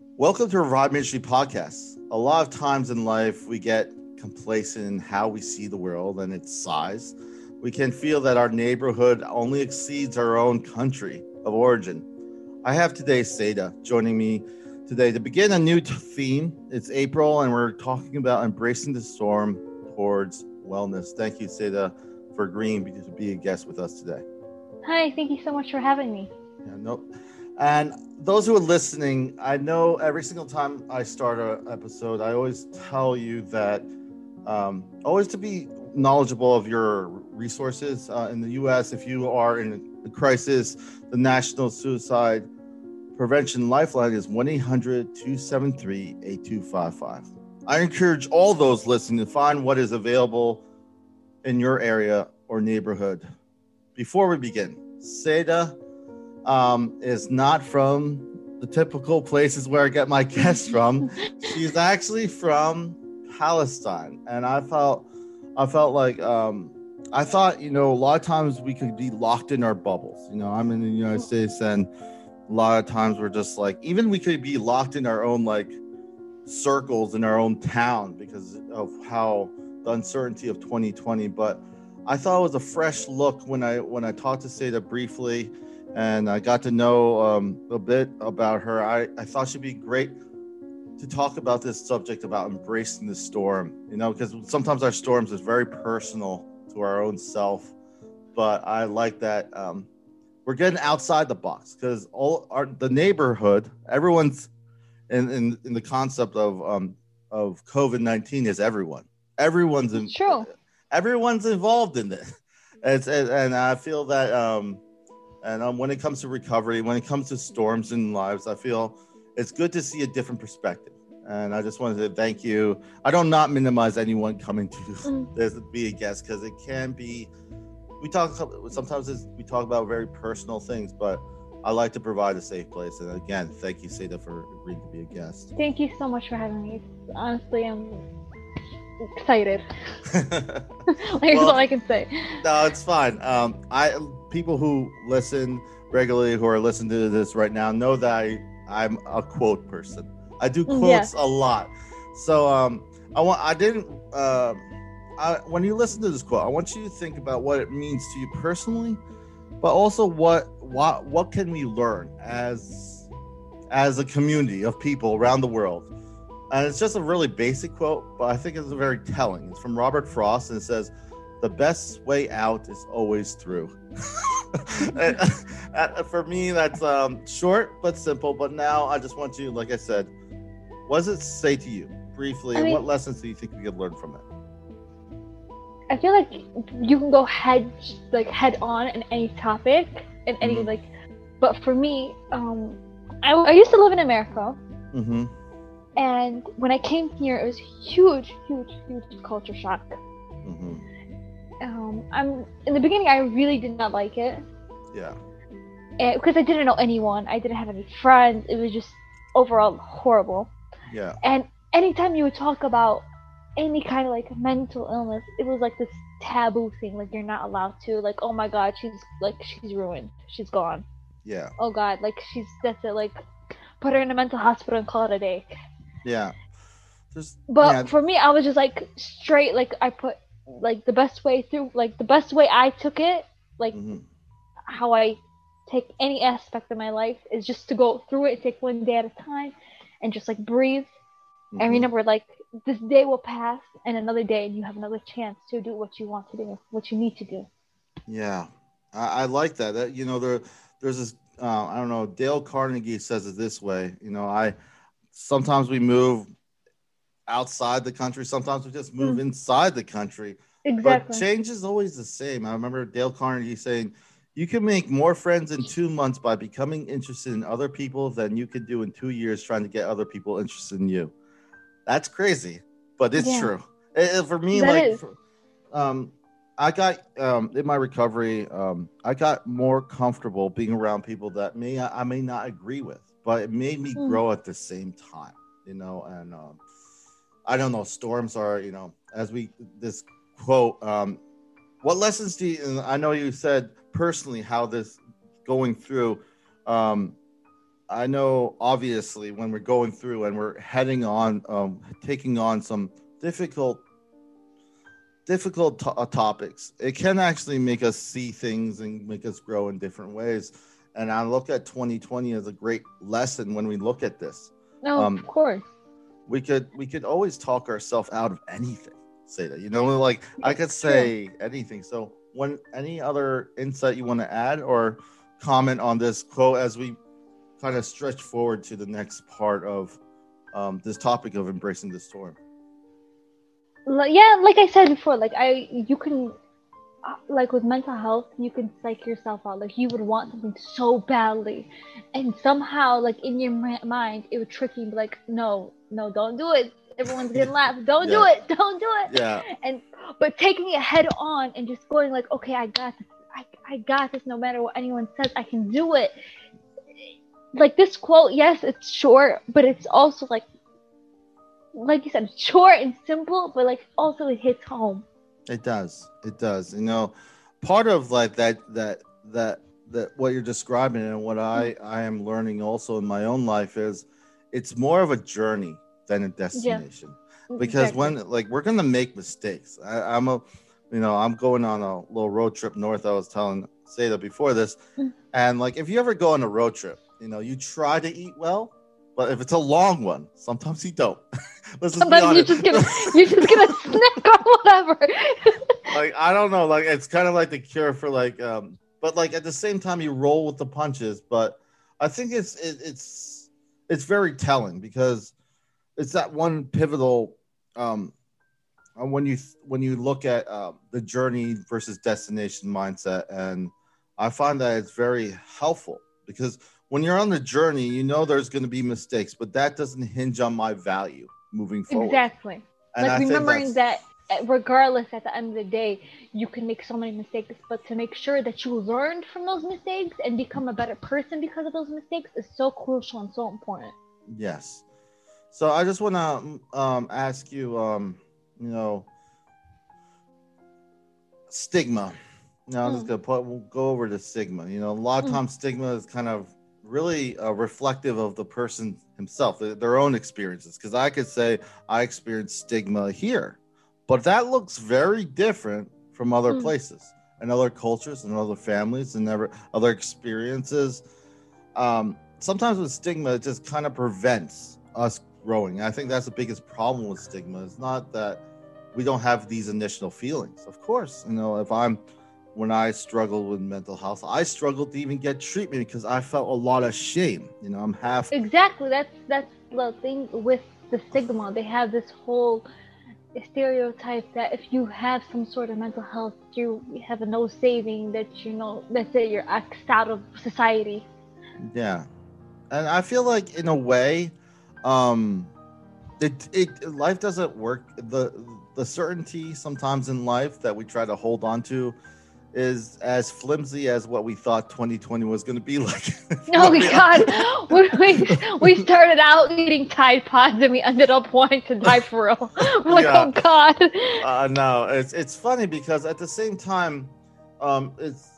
Welcome to Revive Ministry Podcast. A lot of times in life, we get complacent in how we see the world and its size. We can feel that our neighborhood only exceeds our own country of origin. I have today Seda joining me today to begin a new theme. It's April, and we're talking about embracing the storm towards wellness. Thank you, Seda, for agreeing to be a guest with us today. Hi, thank you so much for having me. Yeah, nope. And those who are listening, I know every single time I start an episode, I always tell you that um, always to be knowledgeable of your resources uh, in the U.S. If you are in a crisis, the National Suicide Prevention Lifeline is 1 800 273 8255. I encourage all those listening to find what is available in your area or neighborhood. Before we begin, Seda um, is not from the typical places where I get my guests from. She's actually from Palestine, and I felt I felt like um, I thought you know a lot of times we could be locked in our bubbles. You know, I'm in the United States, and a lot of times we're just like even we could be locked in our own like circles in our own town because of how the uncertainty of 2020. But I thought it was a fresh look when I when I talked to Seda briefly and I got to know um, a bit about her. I, I thought she'd be great to talk about this subject about embracing the storm, you know, because sometimes our storms is very personal to our own self. But I like that um, we're getting outside the box because all our the neighborhood, everyone's in in, in the concept of um, of COVID nineteen is everyone. Everyone's in, true. Everyone's involved in this. It's, and I feel that um, and um, when it comes to recovery, when it comes to storms in lives, I feel it's good to see a different perspective. And I just wanted to thank you. I don't not minimize anyone coming to mm. this be a guest because it can be. We talk sometimes we talk about very personal things, but I like to provide a safe place. And again, thank you, Seda, for agreeing to be a guest. Thank you so much for having me. Honestly, I'm excited. That's well, all I can say. No, it's fine. Um, I people who listen regularly who are listening to this right now know that I, I'm a quote person. I do mm, quotes yeah. a lot. So um, I want I didn't uh, I, when you listen to this quote, I want you to think about what it means to you personally, but also what what what can we learn as as a community of people around the world. And it's just a really basic quote, but I think it's very telling. It's from Robert Frost, and it says, "The best way out is always through." for me, that's um, short but simple. But now I just want you, like I said, what does it say to you briefly? I mean, what lessons do you think we could learn from it? I feel like you can go head like head on in any topic in any mm-hmm. like, but for me, um, I, I used to live in America. Mm-hmm. And when I came here, it was huge, huge, huge culture shock. Mm-hmm um, I'm in the beginning. I really did not like it. Yeah. Because I didn't know anyone. I didn't have any friends. It was just overall horrible. Yeah. And anytime you would talk about any kind of like mental illness, it was like this taboo thing. Like you're not allowed to. Like oh my god, she's like she's ruined. She's gone. Yeah. Oh god, like she's that's it. Like put her in a mental hospital and call it a day. Yeah. Just, but yeah. for me, I was just like straight. Like I put like the best way through like the best way I took it, like mm-hmm. how I take any aspect of my life is just to go through it, take one day at a time and just like breathe. Mm-hmm. And remember like this day will pass and another day and you have another chance to do what you want to do, what you need to do. Yeah. I, I like that. That you know, there there's this uh, I don't know, Dale Carnegie says it this way, you know, I sometimes we move outside the country. Sometimes we just move mm. inside the country. Exactly. But change is always the same. I remember Dale Carnegie saying, "You can make more friends in two months by becoming interested in other people than you could do in two years trying to get other people interested in you." That's crazy, but it's yeah. true. It, for me, that like, for, um, I got um, in my recovery, um, I got more comfortable being around people that may I may not agree with, but it made me mm. grow at the same time, you know. And um, I don't know. Storms are, you know, as we this quote. Um, what lessons do you? I know you said personally how this going through. Um, I know obviously when we're going through and we're heading on, um, taking on some difficult, difficult to- uh, topics, it can actually make us see things and make us grow in different ways. And I look at 2020 as a great lesson when we look at this. No, um, of course. We could we could always talk ourselves out of anything. Say that you know, like I could say anything. So, when any other insight you want to add or comment on this quote as we kind of stretch forward to the next part of um, this topic of embracing the storm? Yeah, like I said before, like I, you can, uh, like with mental health, you can psych yourself out. Like you would want something so badly, and somehow, like in your mind, it would trick you. Like, no, no, don't do it. Everyone's gonna laugh. Don't yeah. do it. Don't do it. Yeah. And but taking it head on and just going like, okay, I got this. I, I got this. No matter what anyone says, I can do it like this quote, yes, it's short, but it's also like like you said, short and simple, but like also it hits home. It does. It does. You know, part of like that that that that what you're describing and what I I am learning also in my own life is it's more of a journey than a destination. Yeah. Because exactly. when like we're gonna make mistakes. I, I'm a you know, I'm going on a little road trip north. I was telling Seda before this. Mm. And like if you ever go on a road trip you know, you try to eat well, but if it's a long one, sometimes you don't. Sometimes you're just gonna you're just gonna snack on whatever. like I don't know, like it's kind of like the cure for like, um, but like at the same time you roll with the punches. But I think it's it, it's it's very telling because it's that one pivotal um uh, when you when you look at uh, the journey versus destination mindset and i find that it's very helpful because when you're on the journey, you know there's going to be mistakes, but that doesn't hinge on my value moving forward. Exactly. And like I remembering that regardless at the end of the day, you can make so many mistakes, but to make sure that you learned from those mistakes and become a better person because of those mistakes is so crucial and so important. Yes. So I just want to um, ask you, um, you know, stigma. Now I'm just mm. gonna put we'll go over the stigma. You know, a lot of mm. times stigma is kind of really uh, reflective of the person himself, their own experiences. Because I could say I experienced stigma here, but that looks very different from other mm. places and other cultures and other families and other, other experiences. Um, sometimes with stigma, it just kind of prevents us growing. I think that's the biggest problem with stigma. It's not that we don't have these initial feelings. Of course, you know, if I'm when I struggled with mental health. I struggled to even get treatment because I felt a lot of shame. You know, I'm half exactly. That's that's the thing with the stigma. They have this whole stereotype that if you have some sort of mental health, you have a no saving. That you know, let's say you're axed out of society. Yeah, and I feel like in a way, um, it it life doesn't work. The the certainty sometimes in life that we try to hold on to is as flimsy as what we thought 2020 was going to be like. oh my god, we, we started out eating Tide Pods and we ended up wanting to die for real. I'm like, yeah. oh god. Uh, no, it's it's funny because at the same time, um, it's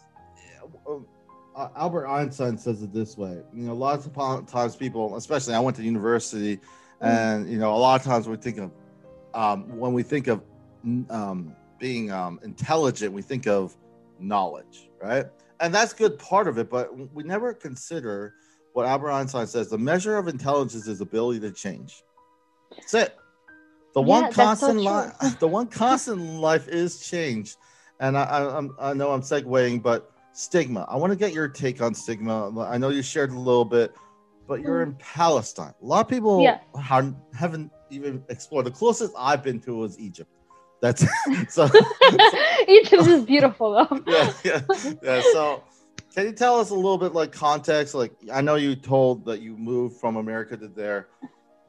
uh, Albert Einstein says it this way. You know, lots of times people, especially I went to university, mm. and you know, a lot of times we think of um, when we think of um, being um, intelligent, we think of knowledge, right? And that's good part of it, but we never consider what Albert Einstein says the measure of intelligence is ability to change. That's it. The yeah, one constant life, the one constant in life is change. And I, I, I know I'm segueing, but stigma. I want to get your take on stigma. I know you shared a little bit, but you're mm. in Palestine. A lot of people yeah. haven't even explored. The closest I've been to was Egypt. That's so. Egypt is beautiful though. yeah, yeah, yeah. So, can you tell us a little bit like context? Like, I know you told that you moved from America to there.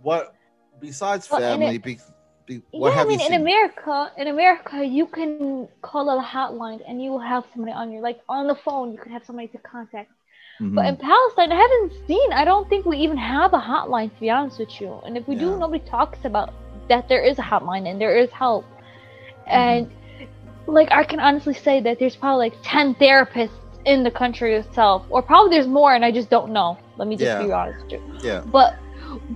What besides well, family? It, be, be, what yeah, I mean, in America, in America, you can call a hotline and you will have somebody on your like on the phone. You could have somebody to contact. Mm-hmm. But in Palestine, I haven't seen. I don't think we even have a hotline, to be honest with you. And if we yeah. do, nobody talks about that there is a hotline and there is help and like I can honestly say that there's probably like 10 therapists in the country itself or probably there's more and I just don't know Let me just yeah. be honest with you. Yeah. But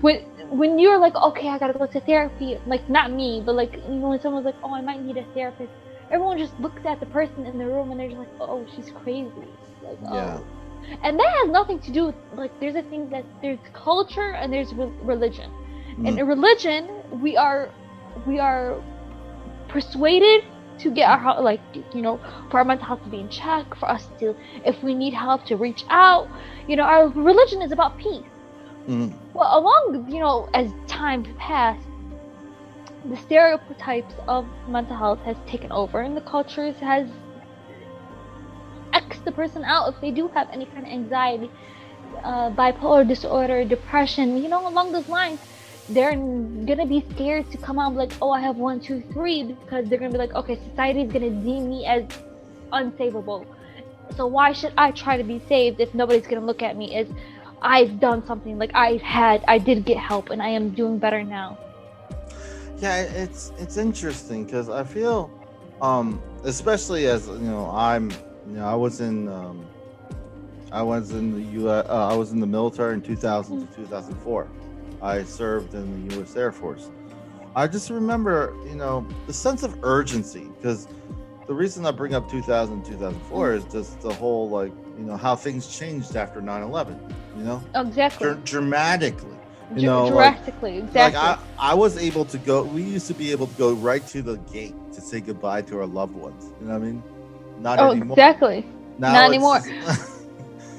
when when you're like, okay, I gotta go to therapy, like not me, but like you know when someone's like, oh, I might need a therapist, everyone just looks at the person in the room and they're just like, oh, she's crazy. Like, yeah. oh. And that has nothing to do with like there's a thing that there's culture and there's re- religion. Mm. And in religion, we are we are persuaded to get our like you know for our mental health to be in check for us to if we need help to reach out. You know our religion is about peace. Mm. well along you know as time passed the stereotypes of mental health has taken over and the cultures has x the person out if they do have any kind of anxiety uh, bipolar disorder depression you know along those lines they're gonna be scared to come out like, oh, I have one, two, three, because they're gonna be like, okay, society is gonna deem me as unsavable. So why should I try to be saved if nobody's gonna look at me as I've done something like I had, I did get help, and I am doing better now. Yeah, it's it's interesting because I feel, um, especially as you know, I'm, you know, I was in, um, I was in the U. Uh, I was in the military in 2000 mm-hmm. to 2004 I served in the U.S. Air Force. I just remember, you know, the sense of urgency because the reason I bring up 2000, 2004 is just the whole like, you know, how things changed after 9/11. You know, exactly, Dr- dramatically. You Dr- know, drastically, like, exactly. Like I, I was able to go. We used to be able to go right to the gate to say goodbye to our loved ones. You know what I mean? Not oh, anymore. exactly. Now Not anymore.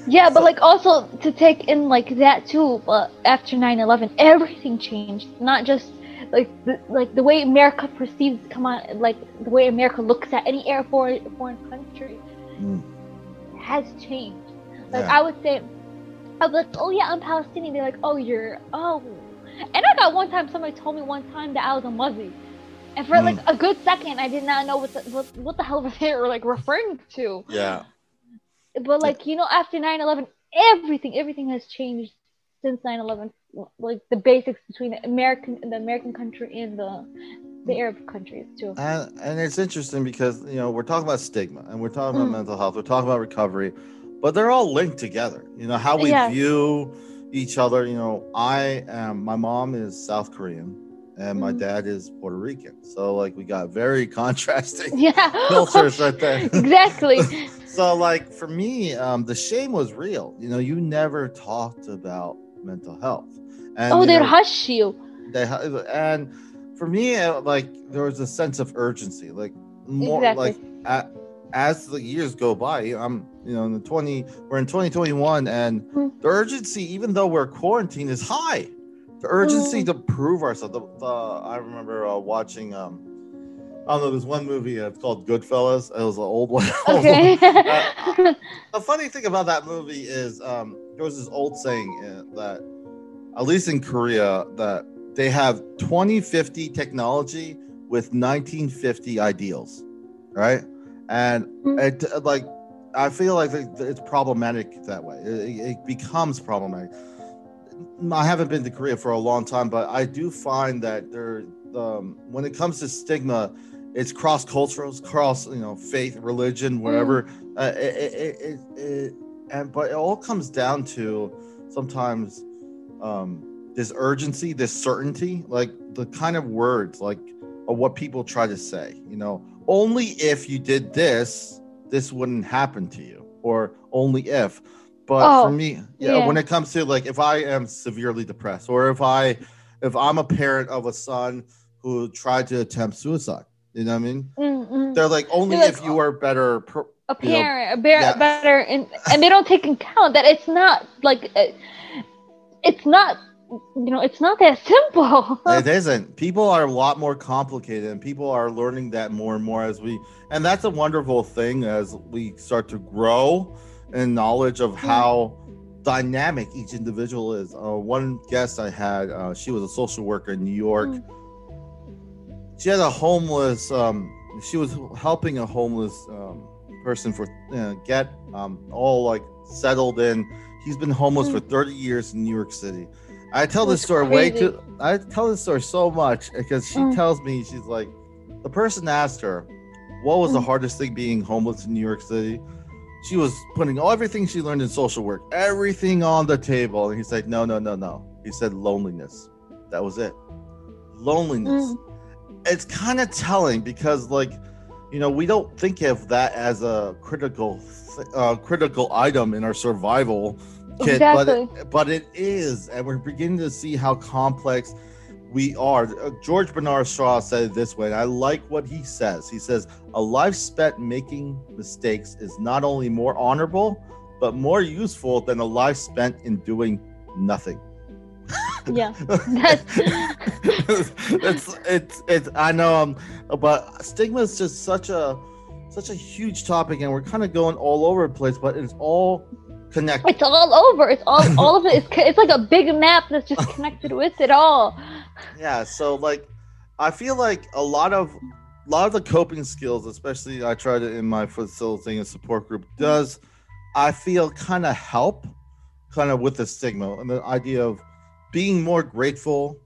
Yeah, but like also to take in like that too. But after 9/11, everything changed. Not just like the, like the way America perceives come on, like the way America looks at any air foreign foreign country mm. has changed. Like yeah. I would say, I was like, oh yeah, I'm Palestinian. They're like, oh you're oh, and I got one time somebody told me one time that I was a Muslim. And for mm. like a good second, I did not know what the, what, what the hell they were like referring to. Yeah but like you know after 9-11 everything everything has changed since 9-11 like the basics between the american the american country and the the arab countries too. And, and it's interesting because you know we're talking about stigma and we're talking about mm. mental health we're talking about recovery but they're all linked together. You know how we view each other. You know i am my mom is south korean and my mm. dad is Puerto Rican. So like we got very contrasting yeah. cultures right there. exactly. so like for me um, the shame was real you know you never talked about mental health and, oh they'd hush you they and for me uh, like there was a sense of urgency like more exactly. like at, as the years go by i'm you know in the 20 we're in 2021 and mm. the urgency even though we're quarantined is high the urgency mm. to prove ourselves the, the, i remember uh, watching um I don't know. There's one movie. Uh, it's called Goodfellas. It was an old one. Okay. uh, the funny thing about that movie is um, there was this old saying uh, that, at least in Korea, that they have 2050 technology with 1950 ideals, right? And mm-hmm. it like I feel like it's problematic that way. It, it becomes problematic. I haven't been to Korea for a long time, but I do find that there, um, when it comes to stigma, it's cross cultural, cross you know faith, religion, whatever. Mm. Uh, it, it, it, it, and but it all comes down to sometimes um, this urgency, this certainty, like the kind of words, like of what people try to say. You know, only if you did this, this wouldn't happen to you, or only if. But oh, for me, yeah, yeah, when it comes to like if I am severely depressed, or if I if I'm a parent of a son who tried to attempt suicide you know what I mean? Mm-hmm. They're like only They're if like, you are better. Pro- a parent, know, a bear, yeah. better, and and they don't take account that it's not like uh, it's not you know it's not that simple it isn't people are a lot more complicated and people are learning that more and more as we and that's a wonderful thing as we start to grow in knowledge of how dynamic each individual is. Uh, one guest i had uh, she was a social worker in new york. Mm. She had a homeless um, she was helping a homeless um, person for uh, get um, all like settled in. He's been homeless for 30 years in new york city. I tell this story crazy. way too i tell this story so much because she mm. tells me she's like the person asked her what was mm. the hardest thing being homeless in new york city she was putting all everything she learned in social work, everything on the table. And he's like, no, no, no, no. He said loneliness. That was it. Loneliness. Mm. It's kind of telling because, like, you know, we don't think of that as a critical, uh, critical item in our survival kit, exactly. but it, but it is, and we're beginning to see how complex we are. Uh, George Bernard Shaw said it this way, and I like what he says. He says, A life spent making mistakes is not only more honorable, but more useful than a life spent in doing nothing. Yeah. it's, it's, it's, I know, um, but stigma is just such a, such a huge topic, and we're kind of going all over the place, but it's all connected. It's all over. It's all, all of it is, it's like a big map that's just connected with it all yeah so like i feel like a lot of a lot of the coping skills especially i tried it in my facilitating support group does i feel kind of help kind of with the stigma and the idea of being more grateful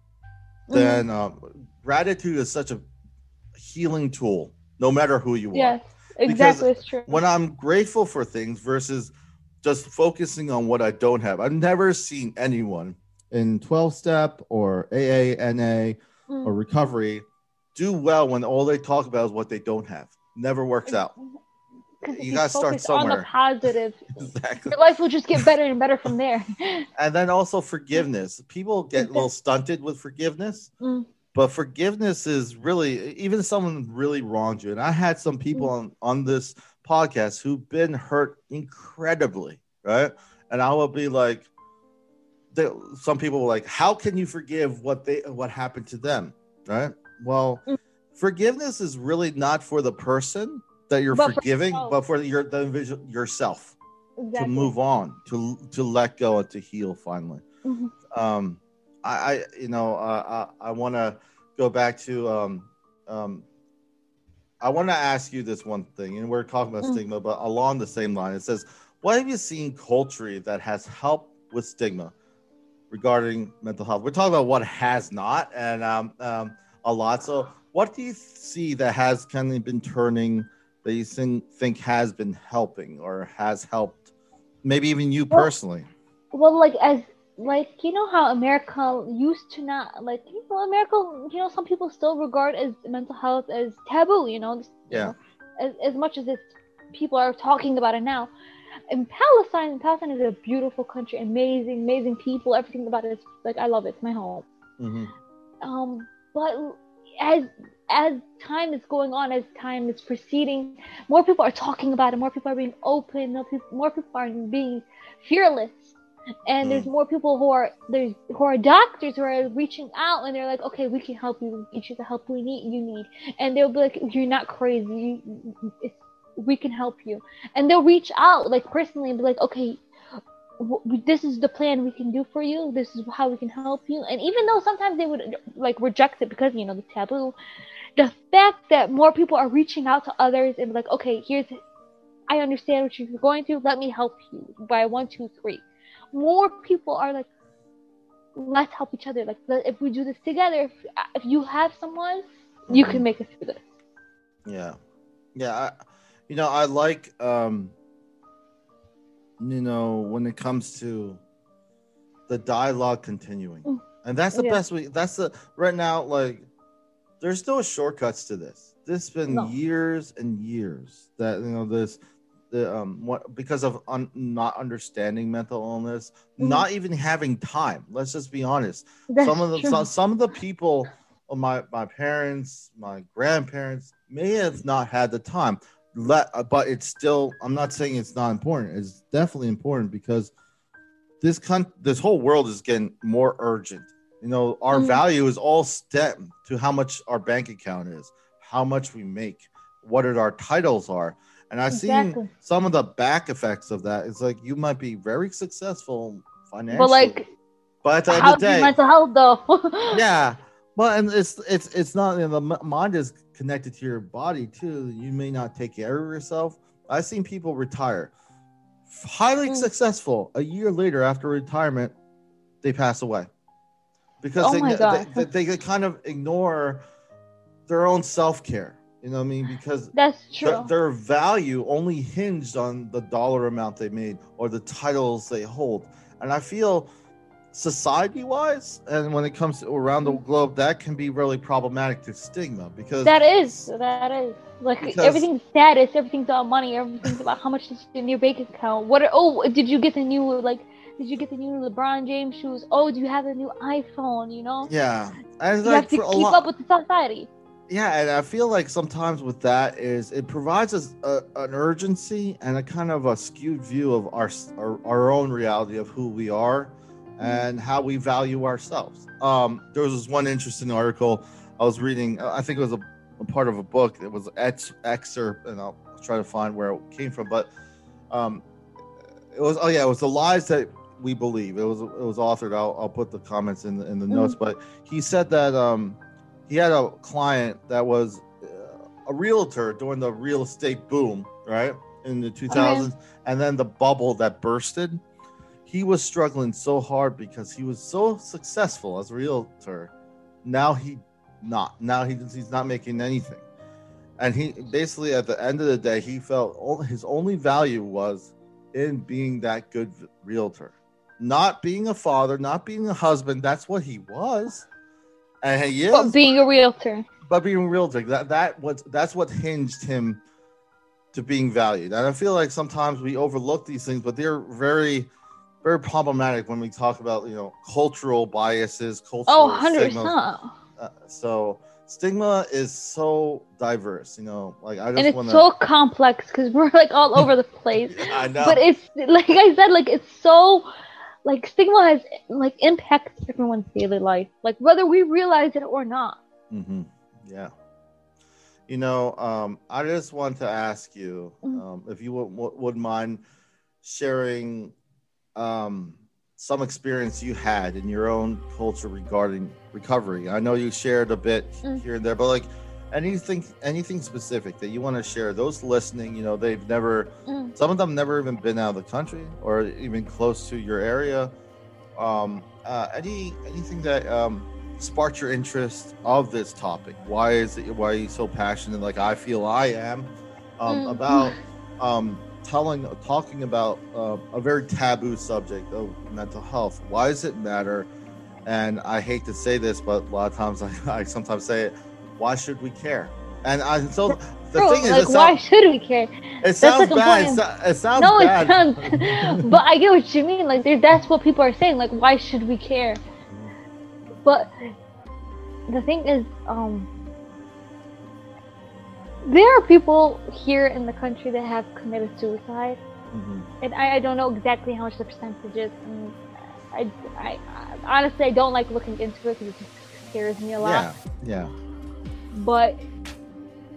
than mm-hmm. um, gratitude is such a healing tool no matter who you yes, are. Yes, exactly it's true. when i'm grateful for things versus just focusing on what i don't have i've never seen anyone in 12 step or AA NA mm. or recovery do well when all they talk about is what they don't have. Never works out. You gotta start somewhere. On the positive, exactly. Your life will just get better and better from there. and then also forgiveness. People get a little stunted with forgiveness, mm. but forgiveness is really even someone really wronged you. And I had some people mm. on on this podcast who've been hurt incredibly, right? And I will be like, some people were like, "How can you forgive what they what happened to them?" Right? Well, mm. forgiveness is really not for the person that you're but forgiving, for but for your the individual yourself exactly. to move on, to to let go, and to heal finally. Mm-hmm. Um, I, I, you know, uh, I, I want to go back to um, um, I want to ask you this one thing, and we're talking about mm. stigma, but along the same line, it says, "What have you seen culturally that has helped with stigma?" Regarding mental health. We're talking about what has not, and um, um, a lot. So, what do you see that has kind of been turning that you think has been helping or has helped, maybe even you well, personally? Well, like as like you know how America used to not like you know America. You know, some people still regard as mental health as taboo. You know, yeah. You know, as as much as it's people are talking about it now in Palestine, Palestine is a beautiful country, amazing, amazing people. Everything about it is like I love it. It's my home. Mm-hmm. Um, but as as time is going on, as time is proceeding, more people are talking about it. More people are being open. More people, more people are being fearless. And mm. there's more people who are there's who are doctors who are reaching out and they're like, okay, we can help you. Get you the help we need. You need, and they'll be like, you're not crazy. It's we can help you. And they'll reach out like personally and be like okay w- this is the plan we can do for you. This is how we can help you. And even though sometimes they would like reject it because you know the taboo the fact that more people are reaching out to others and like okay here's i understand what you're going through. Let me help you by one two three. More people are like let's help each other. Like if we do this together if, if you have someone you can mm-hmm. make it through this. Yeah. Yeah I, you know, I like um you know, when it comes to the dialogue continuing. Mm. And that's the yeah. best way that's the right now, like there's no shortcuts to this. This has been no. years and years that you know this the um what because of un, not understanding mental illness, mm-hmm. not even having time. Let's just be honest. That's some of the some, some of the people my my parents, my grandparents may have not had the time let uh, but it's still i'm not saying it's not important. It's definitely important because this con this whole world is getting more urgent. You know our mm-hmm. value is all stem to how much our bank account is how much we make what our titles are. And i've exactly. seen some of the back effects of that. It's like you might be very successful financially but like but at the end of the day mental health though? Yeah. Well and it's it's it's not you know, the mind is connected to your body too. You may not take care of yourself. I've seen people retire, highly mm. successful. A year later, after retirement, they pass away because oh they, they, they, kind of ignore their own self care. You know what I mean? Because that's true. Their, their value only hinged on the dollar amount they made or the titles they hold. And I feel society wise and when it comes to around the globe that can be really problematic to stigma because that is that is. Like everything's status everything's about money everything's about how much is in your bank account. What are, oh did you get the new like did you get the new lebron james shoes? Oh do you have a new iphone you know? Yeah. And you like, have to keep up with the society. Yeah and i feel like sometimes with that is it provides us a, an urgency and a kind of a skewed view of our, our, our own reality of who we are. And how we value ourselves um there was this one interesting article i was reading uh, i think it was a, a part of a book it was ex- excerpt and i'll try to find where it came from but um it was oh yeah it was the lies that we believe it was it was authored i'll, I'll put the comments in the, in the mm-hmm. notes but he said that um he had a client that was uh, a realtor during the real estate boom, right? In the 2000s, okay. and then the bubble that bursted. He was struggling so hard because he was so successful as a realtor. Now he not. Now he, he's not making anything. And he basically, at the end of the day, he felt his only value was in being that good realtor, not being a father, not being a husband. That's what he was and he is but being a realtor. But being a realtor, that that what that's what hinged him to being valued. And I feel like sometimes we overlook these things, but they're very very problematic when we talk about you know cultural biases, cultural. Oh, 100 percent. Uh, so stigma is so diverse, you know. Like I just and it's wanna... so complex because we're like all over the place. I know, but it's like I said, like it's so like stigma has like impacts everyone's daily life, like whether we realize it or not. Mm-hmm. Yeah. You know, um, I just want to ask you mm-hmm. um, if you would, would mind sharing um, some experience you had in your own culture regarding recovery. I know you shared a bit mm-hmm. here and there, but like anything anything specific that you want to share those listening you know they've never mm. some of them never even been out of the country or even close to your area um uh, any anything that um sparked your interest of this topic why is it why are you so passionate like i feel i am um mm. about um telling talking about uh, a very taboo subject of mental health why does it matter and i hate to say this but a lot of times i, I sometimes say it why should we care? And I so the Bro, thing is, like, why should we care? It sounds bad. It, it, sounds no, bad. it sounds. but I get what you mean. Like, that's what people are saying. Like, why should we care? But the thing is, um, there are people here in the country that have committed suicide, mm-hmm. and I, I, don't know exactly how much the percentage is. And I, I, I honestly, I don't like looking into it because it just scares me a lot. Yeah. Yeah but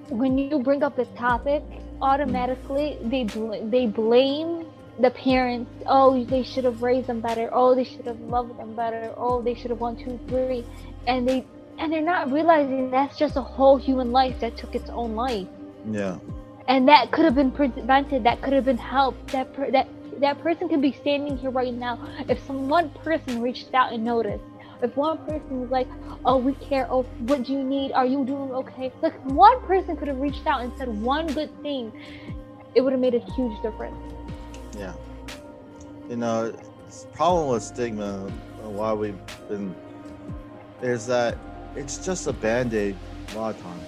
when you bring up the topic automatically they bl- they blame the parents oh they should have raised them better oh they should have loved them better oh they should have one two three and they and they're not realizing that's just a whole human life that took its own life yeah and that could have been prevented that could have been helped that per- that that person could be standing here right now if some one person reached out and noticed if one person was like, "Oh, we care. Oh, what do you need? Are you doing okay?" Like one person could have reached out and said one good thing, it would have made a huge difference. Yeah, you know, the problem with stigma, why we've been, is that it's just a band aid. A lot of times,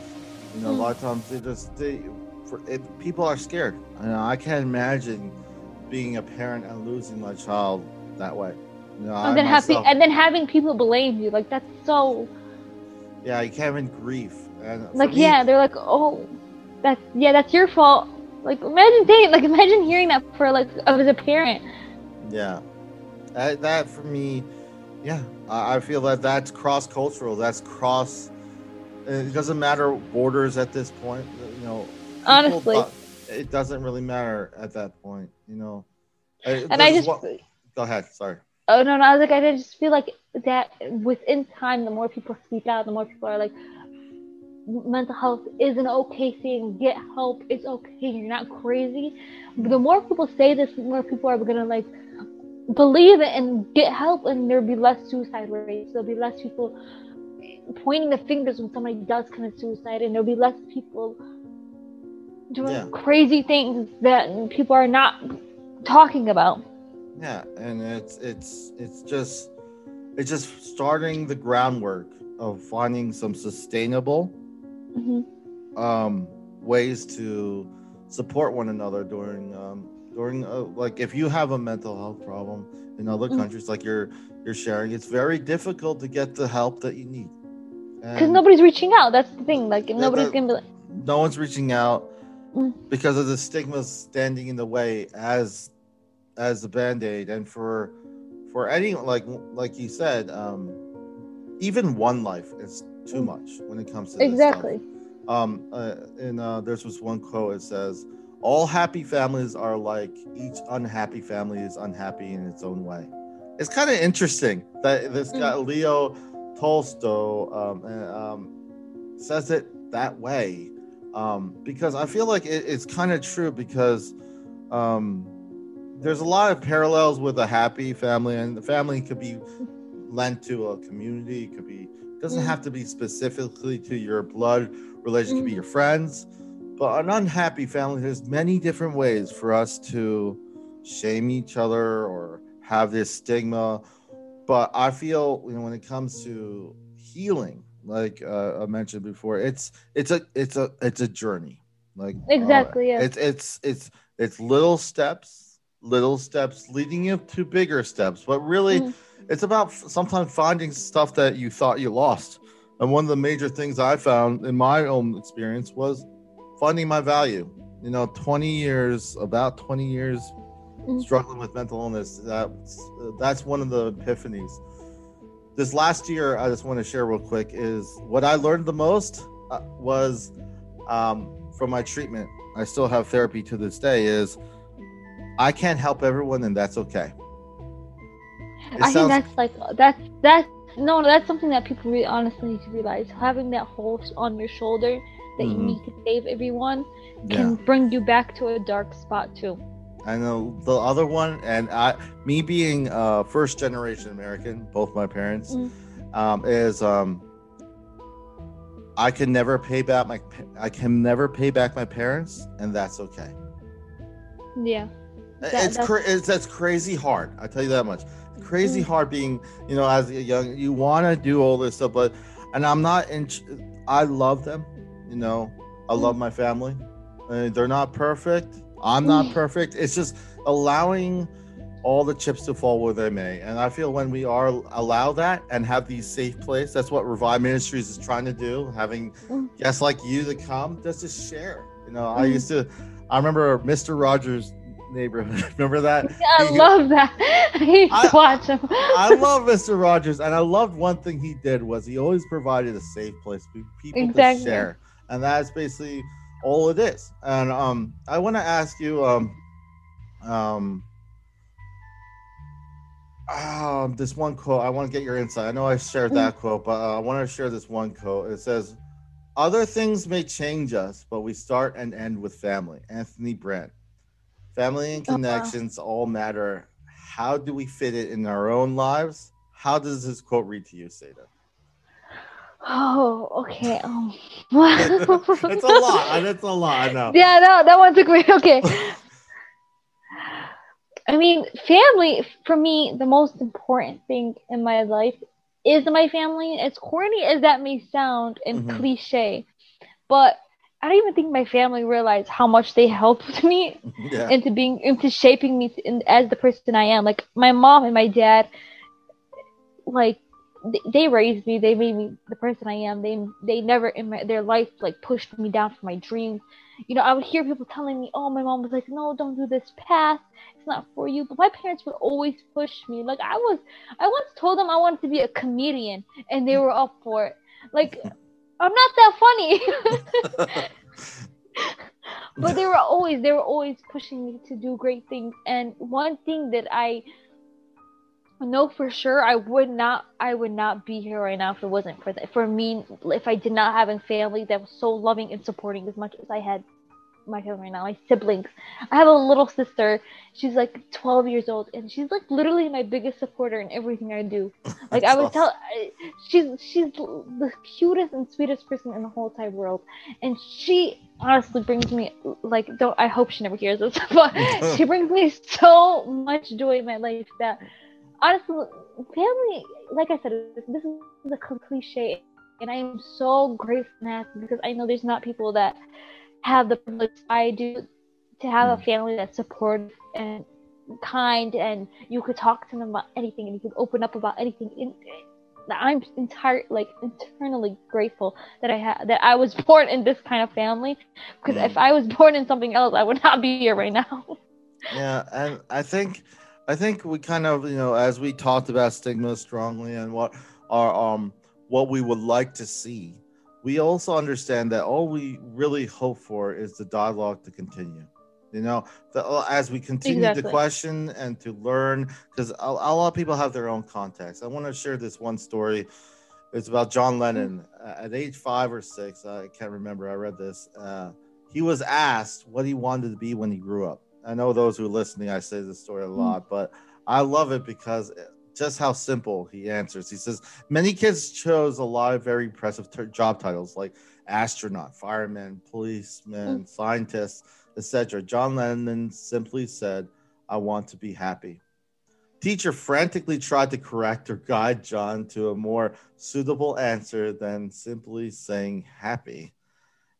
you know, mm. a lot of times they just they, for, it, people are scared. I know I can't imagine being a parent and losing my child that way. No, and then having and then having people blame you like that's so. Yeah, you can't even grief. And like me, yeah, they're like, oh, that's yeah, that's your fault. Like imagine saying, like imagine hearing that for like as a parent. Yeah, that, that for me, yeah, I, feel that that's cross cultural. That's cross. Eh, it doesn't matter borders at this point. You know, honestly, uh, it doesn't really matter at that point. You know, eh, and I just. What, go ahead. Sorry. Oh no, no, I was like, I just feel like that within time, the more people speak out, the more people are like, mental health is an okay thing. Get help. It's okay. You're not crazy. But the more people say this, the more people are gonna like believe it and get help, and there'll be less suicide rates. There'll be less people pointing the fingers when somebody does commit suicide, and there'll be less people doing yeah. crazy things that people are not talking about. Yeah, and it's it's it's just it's just starting the groundwork of finding some sustainable mm-hmm. um, ways to support one another during um, during uh, like if you have a mental health problem in other mm-hmm. countries like you're you're sharing it's very difficult to get the help that you need because nobody's reaching out that's the thing like nobody's gonna be like no one's reaching out mm. because of the stigma standing in the way as as a band-aid and for for any like like you said um even one life is too mm. much when it comes to exactly um uh, and uh there's this one quote it says all happy families are like each unhappy family is unhappy in its own way it's kind of interesting that this guy mm. leo tolstoy um, um says it that way um because i feel like it, it's kind of true because um there's a lot of parallels with a happy family, and the family could be lent to a community. It could be doesn't mm. have to be specifically to your blood relation. It could be mm. your friends, but an unhappy family. There's many different ways for us to shame each other or have this stigma. But I feel you know when it comes to healing, like uh, I mentioned before, it's it's a it's a it's a journey. Like exactly, uh, yeah. It's it's it's it's little steps little steps leading you to bigger steps. But really, mm-hmm. it's about sometimes finding stuff that you thought you lost. And one of the major things I found in my own experience was finding my value. You know, 20 years, about 20 years mm-hmm. struggling with mental illness. That's, that's one of the epiphanies. This last year, I just want to share real quick is what I learned the most uh, was um, from my treatment. I still have therapy to this day. Is I can't help everyone, and that's okay. It I sounds... think that's like that's that's no, that's something that people really honestly need to realize. Having that horse on your shoulder that mm-hmm. you need to save everyone can yeah. bring you back to a dark spot too. I know the other one, and I, me being uh, first generation American, both my parents, mm-hmm. um, is um, I can never pay back my I can never pay back my parents, and that's okay. Yeah. That, it's, cra- it's that's crazy hard. I tell you that much. Crazy mm. hard being, you know, as a young, you want to do all this stuff, but, and I'm not in. I love them, you know. I love my family. Uh, they're not perfect. I'm not mm. perfect. It's just allowing all the chips to fall where they may. And I feel when we are allow that and have these safe place, that's what Revive Ministries is trying to do. Having mm. guests like you to come, just to share. You know, I used to. I remember Mr. Rogers neighborhood. Remember that? Yeah, I he, love that. I used I, to watch him. I love Mr. Rogers, and I loved one thing he did was he always provided a safe place for people exactly. to share, and that's basically all it is. And um, I want to ask you um, um, um, this one quote. I want to get your insight. I know I shared that mm-hmm. quote, but uh, I want to share this one quote. It says, "Other things may change us, but we start and end with family." Anthony Brandt. Family and uh-huh. connections uh-huh. all matter. How do we fit it in our own lives? How does this quote read to you, Seda? Oh, okay. Um, it's a lot. It's a lot. I know. Yeah, no, that one took me. Okay. I mean, family for me, the most important thing in my life is my family. As corny as that may sound and mm-hmm. cliche, but I don't even think my family realized how much they helped me yeah. into being into shaping me in, as the person I am. Like my mom and my dad, like they, raised me. They made me the person I am. They they never in my, their life like pushed me down for my dreams. You know, I would hear people telling me, "Oh, my mom was like, no, don't do this path. It's not for you." But my parents would always push me. Like I was, I once told them I wanted to be a comedian, and they were up for it. Like I'm not that funny. but they were always they were always pushing me to do great things. And one thing that I know for sure I would not I would not be here right now if it wasn't for that for me if I did not have a family that was so loving and supporting as much as I had. my family right now, my siblings. I have a little sister. She's like 12 years old, and she's like literally my biggest supporter in everything I do. Like I would awesome. tell, she's she's the cutest and sweetest person in the whole entire world, and she honestly brings me like don't. I hope she never hears this, but she brings me so much joy in my life that honestly, family. Like I said, this is a cliche, and I am so grateful and happy because I know there's not people that have the privilege I do to have a mm. family that's supportive and kind and you could talk to them about anything and you could open up about anything I'm entire like internally grateful that I had that I was born in this kind of family because if I was born in something else I would not be here right now. yeah, and I think I think we kind of you know as we talked about stigma strongly and what our um what we would like to see we also understand that all we really hope for is the dialogue to continue you know the, uh, as we continue exactly. to question and to learn because a, a, lot of people have their own context i want to share this one story it's about john mm-hmm. lennon mm-hmm. at age five or six i can't remember i read this uh, he was asked what he wanted to be when he grew up i know those who are listening i say this story a mm-hmm. lot but i love it because just how simple he answers. He says many kids chose a lot of very impressive ter- job titles like astronaut, fireman, policeman, mm. scientist, etc. John Lennon simply said, "I want to be happy." Teacher frantically tried to correct or guide John to a more suitable answer than simply saying happy.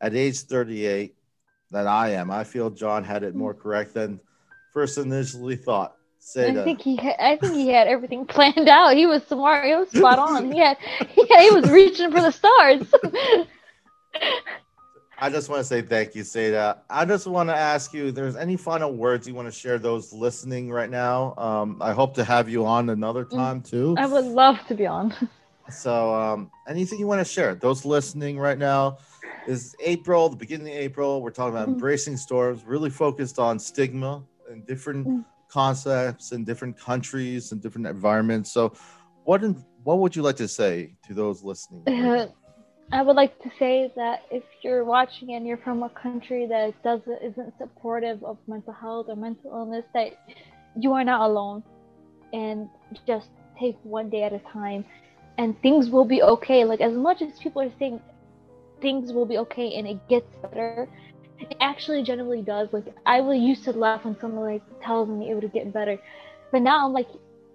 At age 38, that I am, I feel John had it more correct than first initially thought. Say I think he had, I think he had everything planned out. He was smart. He was spot on. He had yeah, he was reaching for the stars. I just want to say thank you, Seda. I just want to ask you, there's any final words you want to share those listening right now? Um, I hope to have you on another mm. time too. I would love to be on. So, um, anything you want to share? Those listening right now is April, the beginning of April. We're talking about mm. embracing storms, really focused on stigma and different mm concepts in different countries and different environments. So, what in, what would you like to say to those listening? Uh, I would like to say that if you're watching and you're from a country that doesn't isn't supportive of mental health or mental illness, that you are not alone, and just take one day at a time, and things will be okay. Like as much as people are saying things will be okay and it gets better, it actually generally does. Like I really used to laugh when someone like tells me it would get better, but now I'm like,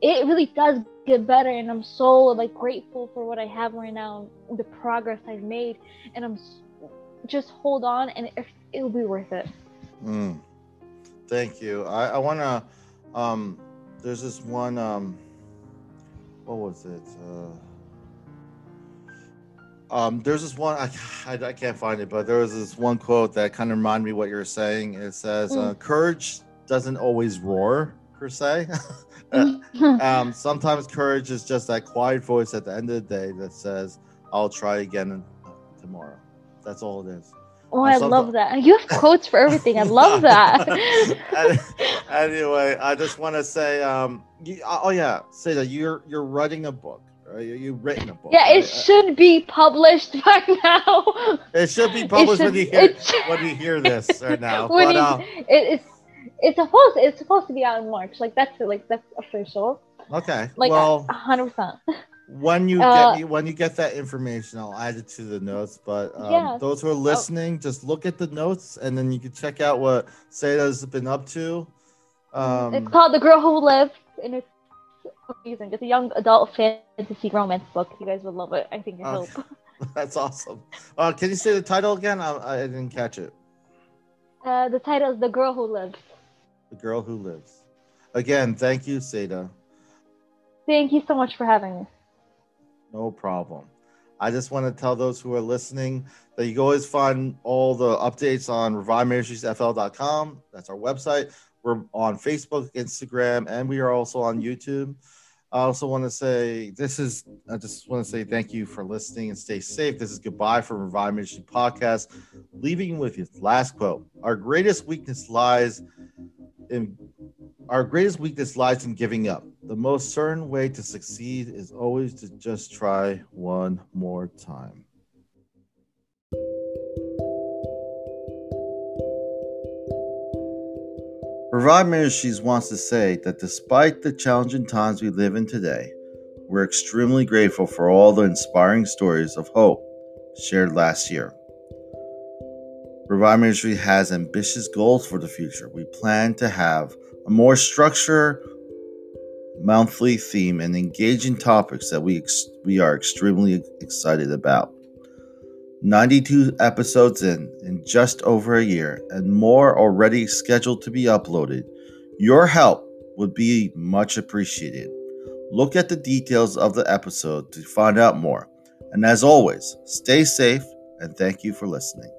it really does get better, and I'm so like grateful for what I have right now, the progress I've made, and I'm just hold on, and it, it'll be worth it. Mm. Thank you. I, I want to. Um, there's this one. Um, what was it? Uh, um, there's this one I, I, I, can't find it, but there was this one quote that kind of reminded me what you're saying. It says, uh, mm. "Courage doesn't always roar per se. um, sometimes courage is just that quiet voice at the end of the day that says, "I'll try again tomorrow." That's all it is. Oh, I love that. You have quotes for everything. I love that. anyway, I just want to say, um, you, oh yeah, say that you're you're writing a book right? You've written a book. Yeah, it should be published by now. It should be published should, when you hear when you hear this right now. when but, uh, it, it's it's supposed it's supposed to be out in March. Like that's like that's official. Okay. Like well, hundred percent. When you uh, get when you get that information, I'll add it to the notes. But um, yeah. those who are listening, oh. just look at the notes, and then you can check out what Seda's been up to. Um, it's called "The Girl Who Lived," and it's amazing. It's a young adult fantasy romance book. You guys would love it. I think it okay. That's awesome. Uh, can you say the title again? I, I didn't catch it. Uh, the title is The Girl Who Lives. The Girl Who Lives. Again, thank you, Seda. Thank you so much for having me. No problem. I just want to tell those who are listening that you can always find all the updates on reviveministriesfl.com. That's our website. We're on Facebook, Instagram, and we are also on YouTube. I also want to say this is, I just want to say thank you for listening and stay safe. This is goodbye from Revive Ministry Podcast. Leaving with you last quote Our greatest weakness lies in our greatest weakness lies in giving up. The most certain way to succeed is always to just try one more time. Revive Ministries wants to say that despite the challenging times we live in today, we're extremely grateful for all the inspiring stories of hope shared last year. Revive Ministry has ambitious goals for the future. We plan to have a more structured monthly theme and engaging topics that we ex- we are extremely excited about. 92 episodes in in just over a year and more already scheduled to be uploaded. Your help would be much appreciated. Look at the details of the episode to find out more. And as always, stay safe and thank you for listening.